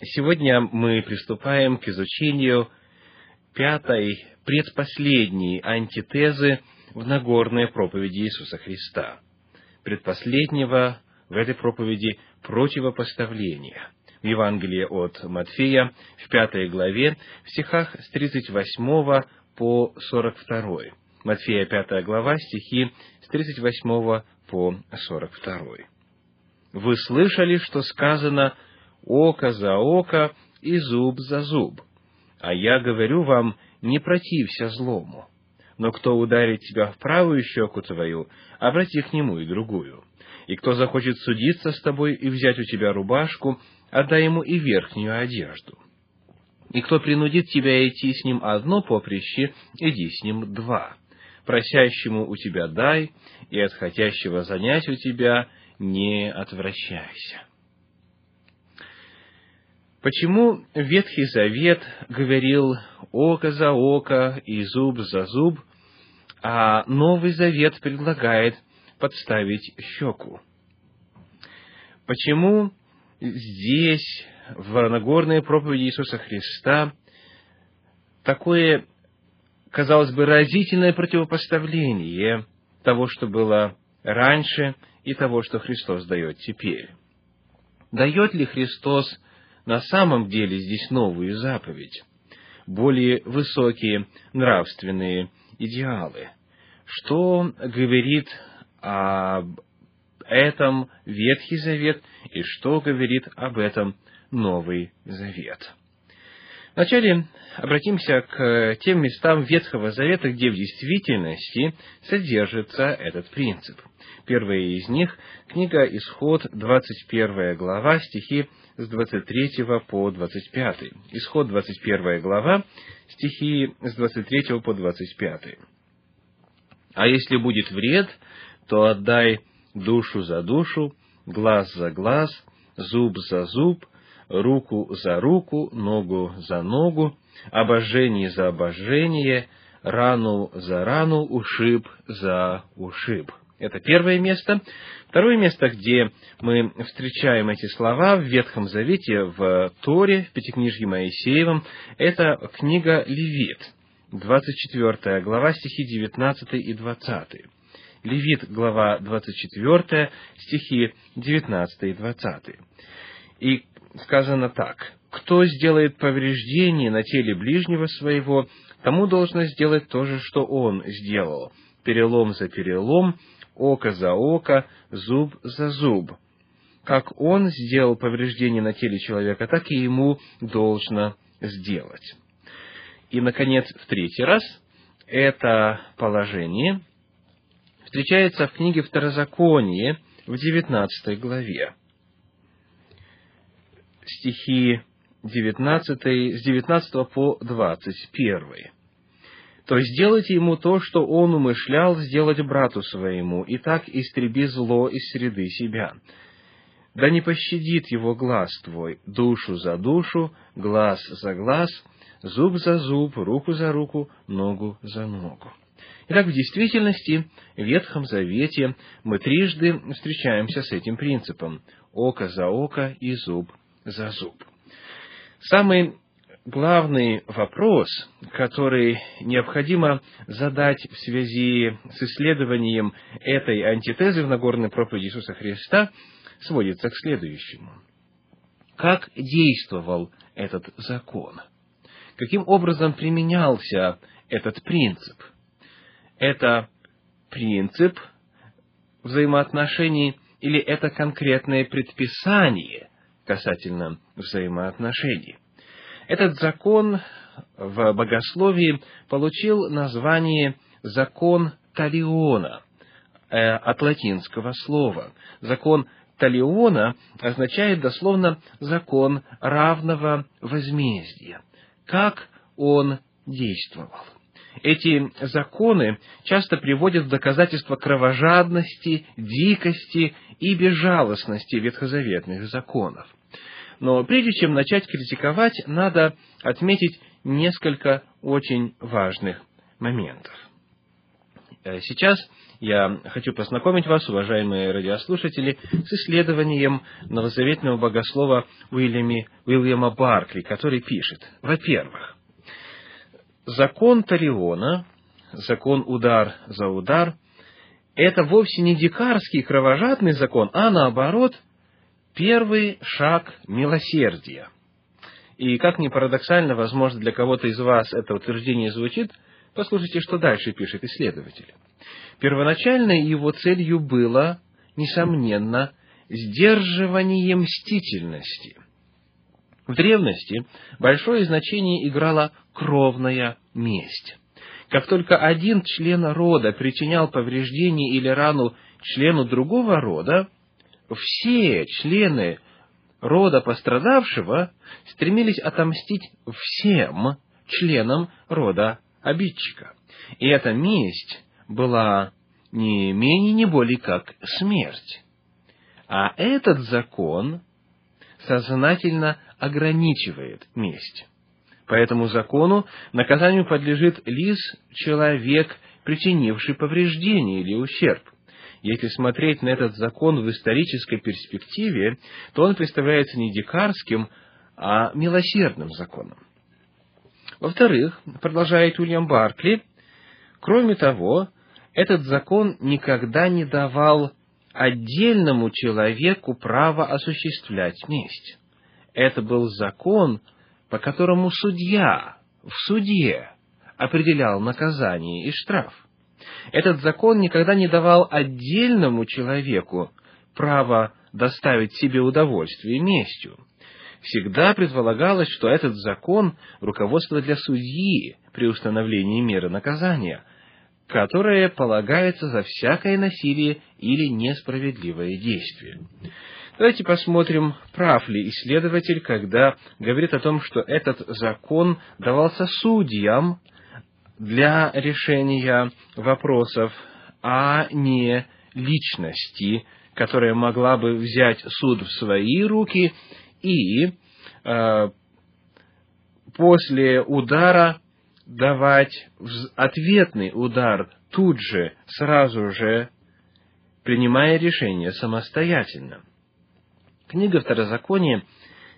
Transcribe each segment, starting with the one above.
Сегодня мы приступаем к изучению пятой, предпоследней антитезы в Нагорной проповеди Иисуса Христа. Предпоследнего в этой проповеди противопоставления. В Евангелии от Матфея, в пятой главе, в стихах с 38 по 42. Матфея, пятая глава, стихи с 38 по 42. «Вы слышали, что сказано – око за око и зуб за зуб. А я говорю вам, не протився злому. Но кто ударит тебя в правую щеку твою, обрати к нему и другую. И кто захочет судиться с тобой и взять у тебя рубашку, отдай ему и верхнюю одежду. И кто принудит тебя идти с ним одно поприще, иди с ним два. Просящему у тебя дай, и от хотящего занять у тебя не отвращайся. Почему Ветхий Завет говорил око за око и зуб за зуб, а Новый Завет предлагает подставить щеку? Почему здесь, в Нагорной проповеди Иисуса Христа, такое, казалось бы, разительное противопоставление того, что было раньше, и того, что Христос дает теперь? Дает ли Христос на самом деле здесь новую заповедь, более высокие нравственные идеалы. Что говорит об этом Ветхий Завет и что говорит об этом Новый Завет? Вначале обратимся к тем местам Ветхого Завета, где в действительности содержится этот принцип. Первая из них – книга Исход, 21 глава, стихи с 23 по 25. Исход 21 глава, стихи с 23 по 25. «А если будет вред, то отдай душу за душу, глаз за глаз, зуб за зуб, руку за руку, ногу за ногу, обожжение за обожжение, рану за рану, ушиб за ушиб». Это первое место. Второе место, где мы встречаем эти слова в Ветхом Завете, в Торе, в Пятикнижье Моисеевом, это книга Левит, 24 глава, стихи 19 и 20. Левит, глава 24, стихи 19 и 20. И сказано так. «Кто сделает повреждение на теле ближнего своего, тому должно сделать то же, что он сделал. Перелом за перелом, око за око, зуб за зуб. Как он сделал повреждение на теле человека, так и ему должно сделать. И, наконец, в третий раз это положение встречается в книге Второзаконие в 19 главе. Стихи 19, с 19 по 21. То сделайте ему то, что он умышлял сделать брату своему, и так истреби зло из среды себя. Да не пощадит его глаз твой, душу за душу, глаз за глаз, зуб за зуб, руку за руку, ногу за ногу. Итак, в действительности, в Ветхом Завете мы трижды встречаемся с этим принципом – око за око и зуб за зуб. Самый главный вопрос, который необходимо задать в связи с исследованием этой антитезы в Нагорной проповеди Иисуса Христа, сводится к следующему. Как действовал этот закон? Каким образом применялся этот принцип? Это принцип взаимоотношений или это конкретное предписание касательно взаимоотношений? Этот закон в богословии получил название «закон Талиона» э, от латинского слова. Закон Талиона означает дословно «закон равного возмездия». Как он действовал? Эти законы часто приводят в доказательство кровожадности, дикости и безжалостности ветхозаветных законов. Но прежде чем начать критиковать, надо отметить несколько очень важных моментов. э, сейчас я хочу познакомить вас, уважаемые радиослушатели, с исследованием новозаветного богослова Уильями, Уильяма Баркли, который пишет, во-первых, закон Тариона, закон удар за удар, это вовсе не дикарский кровожадный закон, а наоборот, первый шаг милосердия. И как ни парадоксально, возможно, для кого-то из вас это утверждение звучит, послушайте, что дальше пишет исследователь. Первоначальной его целью было, несомненно, сдерживание мстительности. В древности большое значение играла кровная месть. Как только один член рода причинял повреждение или рану члену другого рода, все члены рода пострадавшего стремились отомстить всем членам рода обидчика. И эта месть была не менее, не более как смерть. А этот закон сознательно ограничивает месть. По этому закону наказанию подлежит лишь человек, причинивший повреждение или ущерб. Если смотреть на этот закон в исторической перспективе, то он представляется не дикарским, а милосердным законом. Во-вторых, продолжает Уильям Баркли, кроме того, этот закон никогда не давал отдельному человеку право осуществлять месть. Это был закон, по которому судья в суде определял наказание и штраф. Этот закон никогда не давал отдельному человеку право доставить себе удовольствие местью. Всегда предполагалось, что этот закон – руководство для судьи при установлении меры наказания, которое полагается за всякое насилие или несправедливое действие. Давайте посмотрим, прав ли исследователь, когда говорит о том, что этот закон давался судьям для решения вопросов, а не личности, которая могла бы взять суд в свои руки и э, после удара давать ответный удар тут же, сразу же, принимая решение самостоятельно. Книга Второзакония,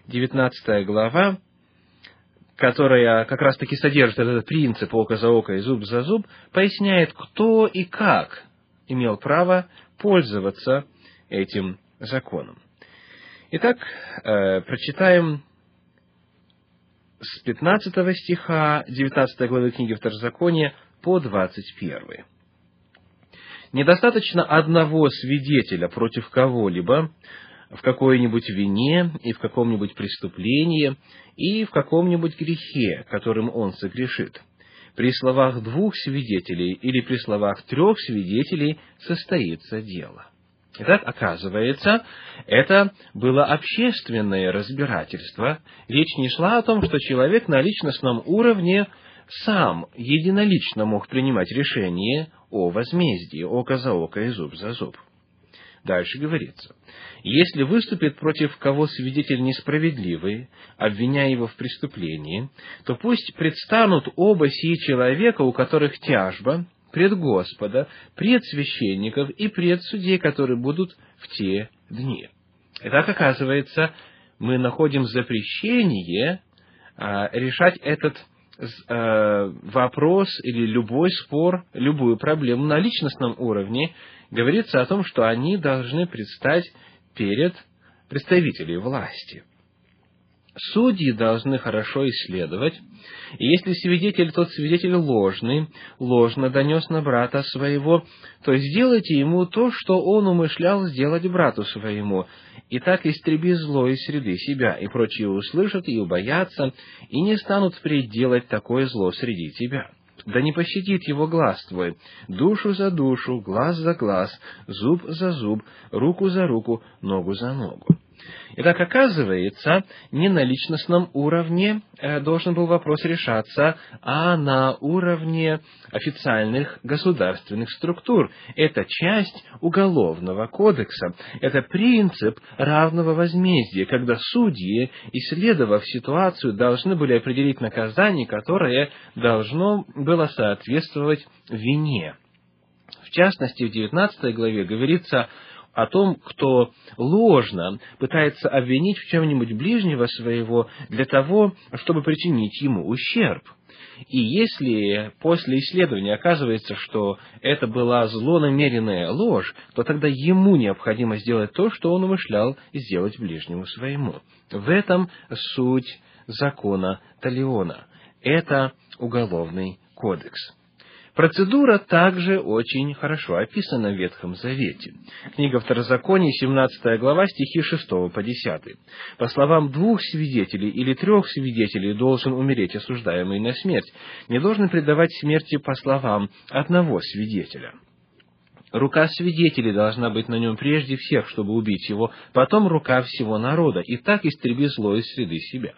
19 глава, которая как раз-таки содержит этот принцип око за око и зуб за зуб, поясняет, кто и как имел право пользоваться этим законом. Итак, э, прочитаем с 15 стиха 19 главы книги Второзакония по 21. Недостаточно одного свидетеля против кого-либо, в какой-нибудь вине и в каком-нибудь преступлении и в каком-нибудь грехе, которым он согрешит. При словах двух свидетелей или при словах трех свидетелей состоится дело. Итак, оказывается, это было общественное разбирательство. Речь не шла о том, что человек на личностном уровне сам единолично мог принимать решение о возмездии, око за око и зуб за зуб. Дальше говорится, если выступит против кого свидетель несправедливый, обвиняя его в преступлении, то пусть предстанут оба сии человека, у которых тяжба, пред Господа, пред священников и пред судей, которые будут в те дни. Итак, оказывается, мы находим запрещение а, решать этот вопрос или любой спор, любую проблему на личностном уровне, говорится о том, что они должны предстать перед представителей власти. Судьи должны хорошо исследовать, и если свидетель, тот свидетель ложный, ложно донес на брата своего, то сделайте ему то, что он умышлял сделать брату своему, и так истреби зло из среды себя, и прочие услышат и убоятся, и не станут впредь делать такое зло среди тебя. Да не пощадит его глаз твой, душу за душу, глаз за глаз, зуб за зуб, руку за руку, ногу за ногу. Итак, оказывается, не на личностном уровне э, должен был вопрос решаться, а на уровне официальных государственных структур. Это часть уголовного кодекса. Это принцип равного возмездия, когда судьи, исследовав ситуацию, должны были определить наказание, которое должно было соответствовать вине. В частности, в 19 главе говорится о том, кто ложно пытается обвинить в чем-нибудь ближнего своего для того, чтобы причинить ему ущерб. И если после исследования оказывается, что это была злонамеренная ложь, то тогда ему необходимо сделать то, что он умышлял сделать ближнему своему. В этом суть закона Талиона. Это уголовный кодекс. Процедура также очень хорошо описана в Ветхом Завете. Книга Второзакония, 17 глава, стихи 6 по 10. По словам двух свидетелей или трех свидетелей должен умереть осуждаемый на смерть. Не должен предавать смерти по словам одного свидетеля. Рука свидетелей должна быть на нем прежде всех, чтобы убить его, потом рука всего народа, и так истреби зло из среды себя.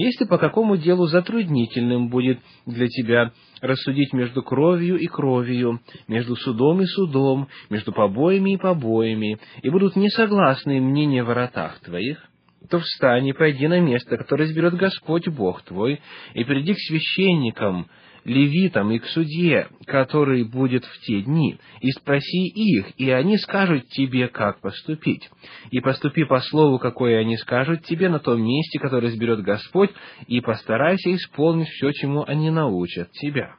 Если по какому делу затруднительным будет для тебя рассудить между кровью и кровью, между судом и судом, между побоями и побоями, и будут несогласны мнения воротах твоих, то встань и пойди на место, которое изберет Господь Бог твой, и приди к священникам, левитам и к судье, который будет в те дни, и спроси их, и они скажут тебе, как поступить. И поступи по слову, какое они скажут тебе на том месте, которое изберет Господь, и постарайся исполнить все, чему они научат тебя.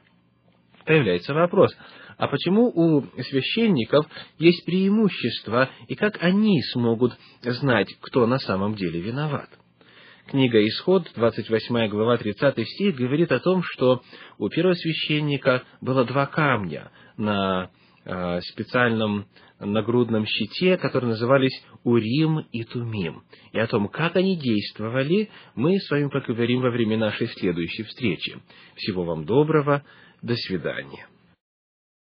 Появляется вопрос, а почему у священников есть преимущество, и как они смогут знать, кто на самом деле виноват? Книга Исход, 28 глава, 30 стих, говорит о том, что у первого священника было два камня на э, специальном нагрудном щите, которые назывались Урим и Тумим. И о том, как они действовали, мы с вами поговорим во время нашей следующей встречи. Всего вам доброго, до свидания.